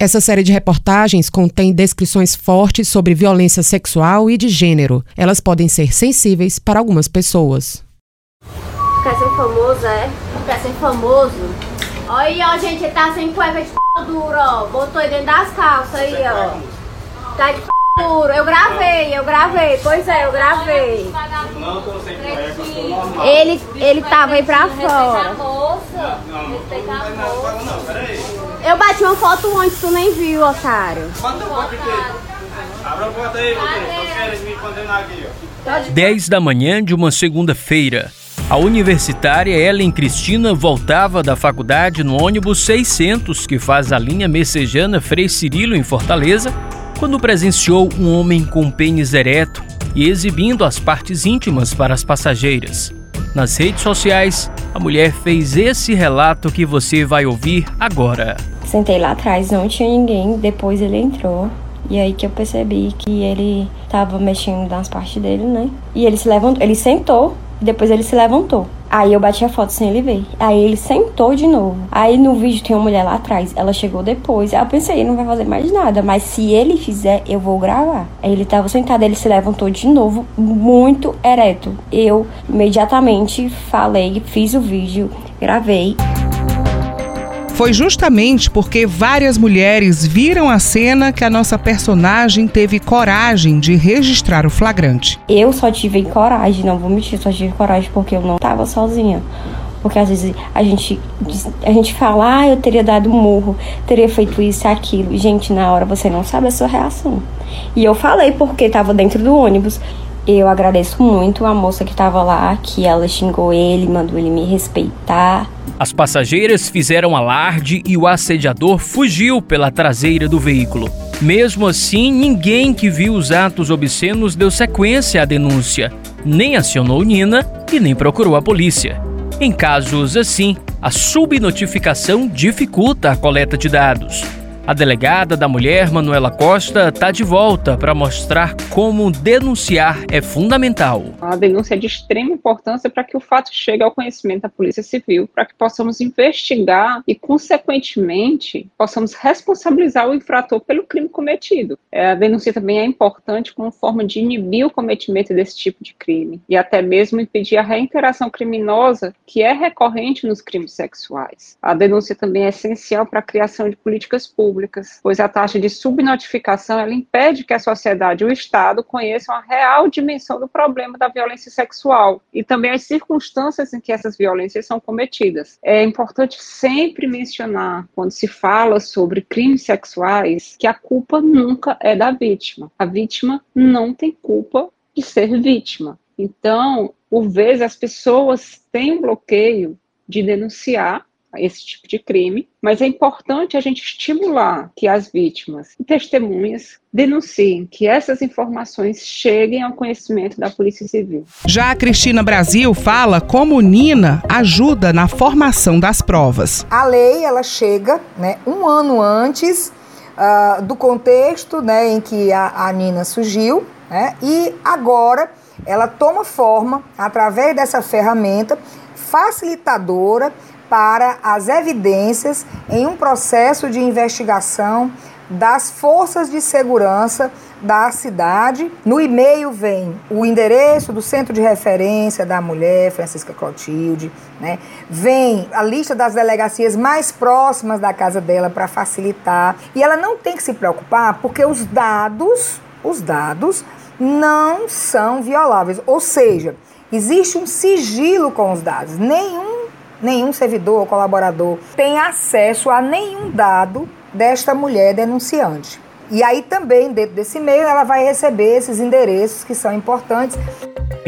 Essa série de reportagens contém descrições fortes sobre violência sexual e de gênero. Elas podem ser sensíveis para algumas pessoas. Quer ser famoso, é? Quer ser famoso? Olha, ó, gente, ele tá sem cueca de p duro, ó. Botou ele dentro das calças aí, ó. Tá de p duro. Eu gravei, eu gravei. Pois é, eu gravei. Não, tô sem cueca, Ele, ele tava aí pra fora. Não, não faz nada, não, peraí. Eu bati uma foto antes, tu nem viu, otário. Ter? Abra a porta aí, vocês. Me condenar aqui, ó. 10 da manhã de uma segunda-feira. A universitária Ellen Cristina voltava da faculdade no ônibus 600 que faz a linha Messejana Frei Cirilo em Fortaleza, quando presenciou um homem com pênis ereto e exibindo as partes íntimas para as passageiras. Nas redes sociais, a mulher fez esse relato que você vai ouvir agora. Sentei lá atrás, não tinha ninguém, depois ele entrou. E aí que eu percebi que ele tava mexendo nas partes dele, né? E ele se levantou, ele sentou, depois ele se levantou. Aí eu bati a foto sem ele ver. Aí ele sentou de novo. Aí no vídeo tem uma mulher lá atrás. Ela chegou depois. Aí eu pensei, ele não vai fazer mais nada. Mas se ele fizer, eu vou gravar. Aí ele tava sentado, ele se levantou de novo, muito ereto. Eu imediatamente falei, fiz o vídeo, gravei. Foi justamente porque várias mulheres viram a cena que a nossa personagem teve coragem de registrar o flagrante. Eu só tive coragem, não vou mentir, só tive coragem porque eu não tava sozinha. Porque às vezes a gente, a gente fala, ah, eu teria dado um murro, teria feito isso e aquilo. Gente, na hora você não sabe a sua reação. E eu falei porque tava dentro do ônibus. Eu agradeço muito a moça que tava lá, que ela xingou ele, mandou ele me respeitar. As passageiras fizeram alarde e o assediador fugiu pela traseira do veículo. Mesmo assim, ninguém que viu os atos obscenos deu sequência à denúncia, nem acionou Nina e nem procurou a polícia. Em casos assim, a subnotificação dificulta a coleta de dados. A delegada da mulher, Manuela Costa, está de volta para mostrar como denunciar é fundamental. A denúncia é de extrema importância para que o fato chegue ao conhecimento da Polícia Civil, para que possamos investigar e, consequentemente, possamos responsabilizar o infrator pelo crime cometido. É, a denúncia também é importante como forma de inibir o cometimento desse tipo de crime e até mesmo impedir a reinteração criminosa que é recorrente nos crimes sexuais. A denúncia também é essencial para a criação de políticas públicas públicas, pois a taxa de subnotificação ela impede que a sociedade e o Estado conheçam a real dimensão do problema da violência sexual e também as circunstâncias em que essas violências são cometidas. É importante sempre mencionar, quando se fala sobre crimes sexuais, que a culpa nunca é da vítima. A vítima não tem culpa de ser vítima. Então, por vezes, as pessoas têm um bloqueio de denunciar esse tipo de crime, mas é importante a gente estimular que as vítimas e testemunhas denunciem, que essas informações cheguem ao conhecimento da Polícia Civil. Já a Cristina Brasil fala como Nina ajuda na formação das provas. A lei ela chega, né, um ano antes uh, do contexto, né, em que a, a Nina surgiu, né, e agora ela toma forma através dessa ferramenta facilitadora para as evidências em um processo de investigação das forças de segurança da cidade. No e-mail vem o endereço do centro de referência da mulher, Francisca Clotilde, né? Vem a lista das delegacias mais próximas da casa dela para facilitar. E ela não tem que se preocupar porque os dados, os dados não são violáveis, ou seja, existe um sigilo com os dados. Nenhum nenhum servidor ou colaborador tem acesso a nenhum dado desta mulher denunciante. E aí também, dentro desse e-mail, ela vai receber esses endereços que são importantes.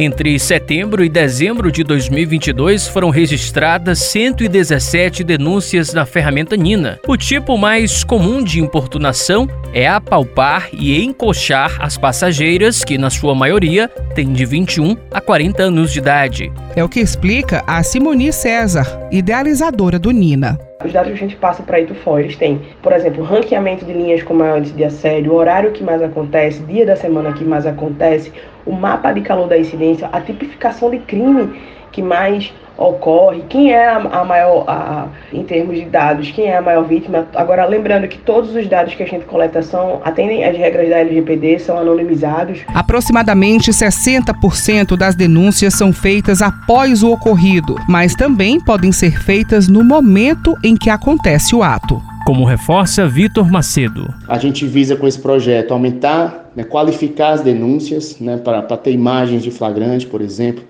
Entre setembro e dezembro de 2022 foram registradas 117 denúncias na ferramenta Nina. O tipo mais comum de importunação é apalpar e encoxar as passageiras, que na sua maioria têm de 21 a 40 anos de idade. É o que explica a Simoni César, idealizadora do Nina. Os dados que a gente passa para a fora, eles têm, por exemplo, ranqueamento de linhas com maior índice de assédio, o horário que mais acontece, dia da semana que mais acontece, o mapa de calor da incidência, a tipificação de crime que mais ocorre, quem é a, maior, a, em termos de dados, quem é a maior vítima. Agora, lembrando que todos os dados que a gente coleta são, atendem às regras da LGPD, são anonimizados. Aproximadamente 60% das denúncias são feitas após o ocorrido, mas também podem ser feitas no momento em que acontece o ato como reforça Vitor Macedo. A gente visa com esse projeto aumentar, né, qualificar as denúncias, né, para ter imagens de flagrante, por exemplo,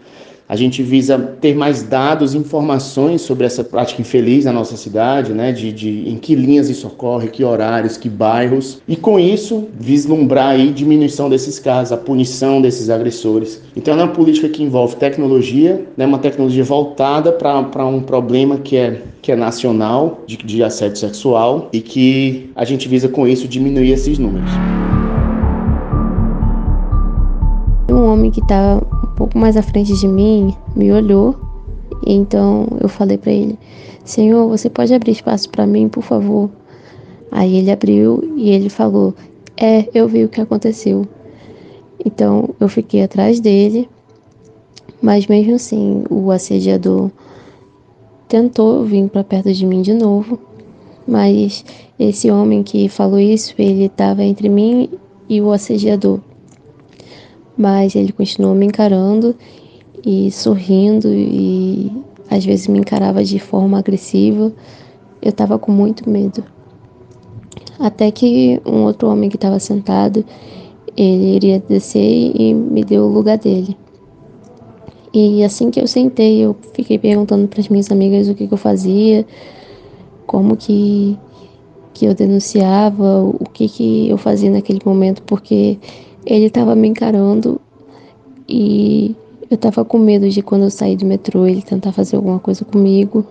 a gente visa ter mais dados, informações sobre essa prática infeliz na nossa cidade, né? De, de em que linhas isso ocorre, que horários, que bairros. E com isso, vislumbrar aí diminuição desses casos, a punição desses agressores. Então é uma política que envolve tecnologia, né? uma tecnologia voltada para um problema que é que é nacional de, de assédio sexual e que a gente visa com isso diminuir esses números. Um homem que está pouco mais à frente de mim me olhou. Então eu falei para ele: Senhor, você pode abrir espaço para mim, por favor? Aí ele abriu e ele falou: É, eu vi o que aconteceu. Então eu fiquei atrás dele, mas mesmo assim o assediador tentou vir para perto de mim de novo, mas esse homem que falou isso, ele estava entre mim e o assediador mas ele continuou me encarando e sorrindo e às vezes me encarava de forma agressiva. Eu estava com muito medo. Até que um outro homem que estava sentado, ele iria descer e me deu o lugar dele. E assim que eu sentei, eu fiquei perguntando para as minhas amigas o que, que eu fazia, como que, que eu denunciava, o que, que eu fazia naquele momento, porque ele estava me encarando e eu estava com medo de quando eu sair do metrô ele tentar fazer alguma coisa comigo.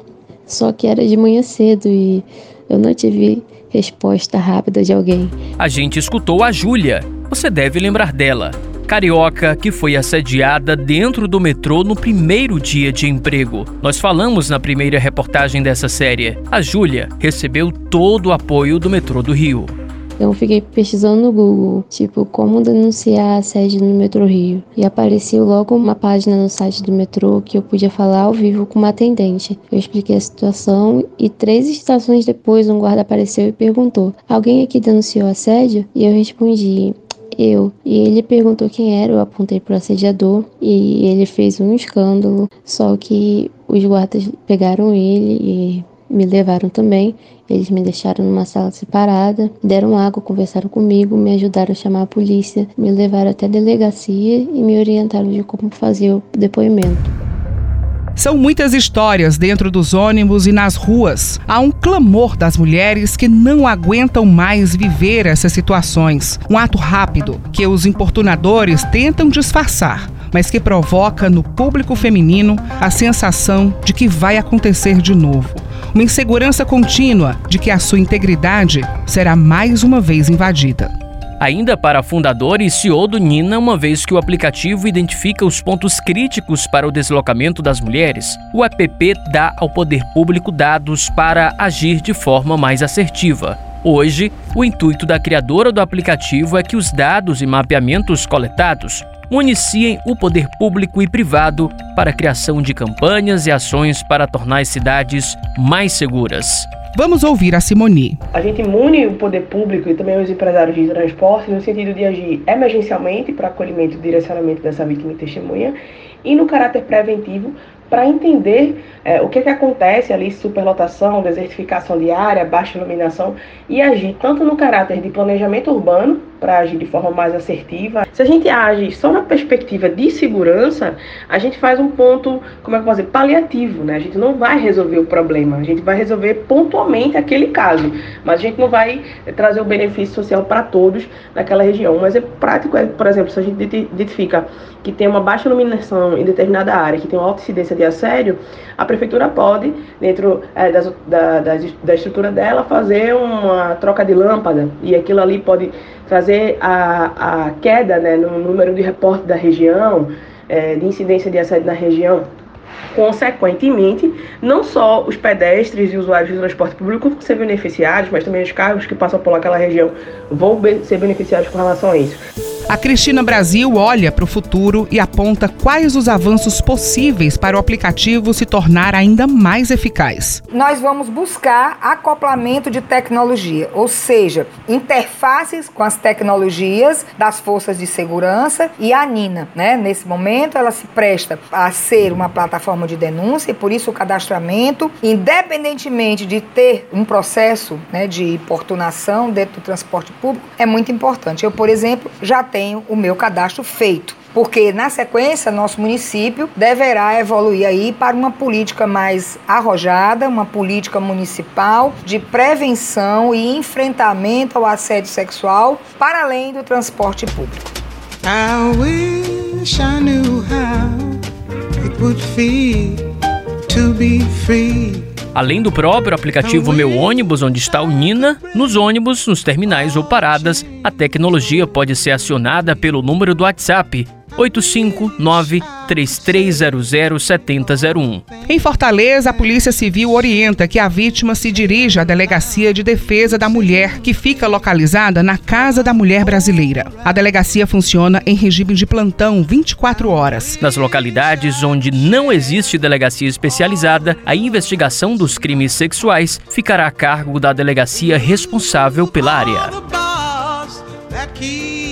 Só que era de manhã cedo e eu não tive resposta rápida de alguém. A gente escutou a Júlia. Você deve lembrar dela. Carioca que foi assediada dentro do metrô no primeiro dia de emprego. Nós falamos na primeira reportagem dessa série. A Júlia recebeu todo o apoio do metrô do Rio. Eu fiquei pesquisando no Google, tipo, como denunciar assédio no metrô Rio. E apareceu logo uma página no site do metrô que eu podia falar ao vivo com uma atendente. Eu expliquei a situação e três estações depois um guarda apareceu e perguntou: Alguém aqui denunciou assédio? E eu respondi: eu. E ele perguntou quem era, eu apontei pro assediador e ele fez um escândalo. Só que os guardas pegaram ele e me levaram também. Eles me deixaram numa sala separada, deram água, conversaram comigo, me ajudaram a chamar a polícia, me levaram até a delegacia e me orientaram de como fazer o depoimento. São muitas histórias dentro dos ônibus e nas ruas. Há um clamor das mulheres que não aguentam mais viver essas situações. Um ato rápido que os importunadores tentam disfarçar mas que provoca no público feminino a sensação de que vai acontecer de novo uma insegurança contínua de que a sua integridade será mais uma vez invadida. Ainda para a fundadora e CEO do Nina, uma vez que o aplicativo identifica os pontos críticos para o deslocamento das mulheres, o app dá ao poder público dados para agir de forma mais assertiva. Hoje, o intuito da criadora do aplicativo é que os dados e mapeamentos coletados municiem o poder público e privado para a criação de campanhas e ações para tornar as cidades mais seguras. Vamos ouvir a Simoni. A gente mune o poder público e também os empresários de transporte no sentido de agir emergencialmente para acolhimento e direcionamento dessa vítima e testemunha e no caráter preventivo para entender é, o que, que acontece ali, superlotação, desertificação de área, baixa iluminação, e agir tanto no caráter de planejamento urbano, para agir de forma mais assertiva. Se a gente age só na perspectiva de segurança, a gente faz um ponto, como é que eu vou dizer, paliativo, né? A gente não vai resolver o problema, a gente vai resolver pontualmente aquele caso, mas a gente não vai trazer o benefício social para todos naquela região. Um exemplo prático é, por exemplo, se a gente identifica que tem uma baixa iluminação em determinada área, que tem uma alta incidência de assédio, a prefeitura pode, dentro é, das, da, da, da estrutura dela, fazer uma troca de lâmpada e aquilo ali pode trazer a, a queda né, no número de reportes da região, é, de incidência de assédio na região. Consequentemente, não só os pedestres e usuários do transporte público vão ser beneficiados, mas também os carros que passam por aquela região vão ser beneficiados com relação a isso. A Cristina Brasil olha para o futuro e aponta quais os avanços possíveis para o aplicativo se tornar ainda mais eficaz. Nós vamos buscar acoplamento de tecnologia, ou seja, interfaces com as tecnologias das forças de segurança e a Nina, né? Nesse momento ela se presta a ser uma plataforma de denúncia e por isso o cadastramento, independentemente de ter um processo né, de importunação dentro do transporte público, é muito importante. Eu, por exemplo, já tenho tenho o meu cadastro feito. Porque na sequência, nosso município deverá evoluir aí para uma política mais arrojada, uma política municipal de prevenção e enfrentamento ao assédio sexual, para além do transporte público. I wish I knew how it would feel to be free. Além do próprio aplicativo Meu Ônibus, onde está o Nina, nos ônibus, nos terminais ou paradas, a tecnologia pode ser acionada pelo número do WhatsApp 859-3300-7001. Em Fortaleza, a Polícia Civil orienta que a vítima se dirija à Delegacia de Defesa da Mulher, que fica localizada na Casa da Mulher Brasileira. A delegacia funciona em regime de plantão 24 horas. Nas localidades onde não existe delegacia especializada, a investigação dos crimes sexuais ficará a cargo da delegacia responsável pela área.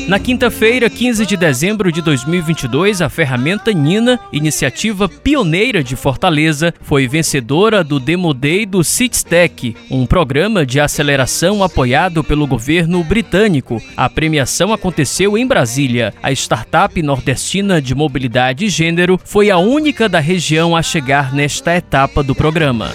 Na quinta-feira, 15 de dezembro de 2022, a ferramenta Nina, iniciativa pioneira de Fortaleza, foi vencedora do Demo Day do CityTech, um programa de aceleração apoiado pelo governo britânico. A premiação aconteceu em Brasília. A startup nordestina de mobilidade e gênero foi a única da região a chegar nesta etapa do programa.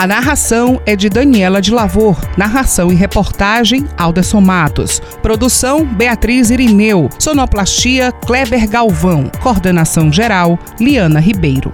A narração é de Daniela de Lavor, narração e reportagem Alderson Matos, produção Beatriz Irineu, sonoplastia Kleber Galvão, coordenação geral Liana Ribeiro.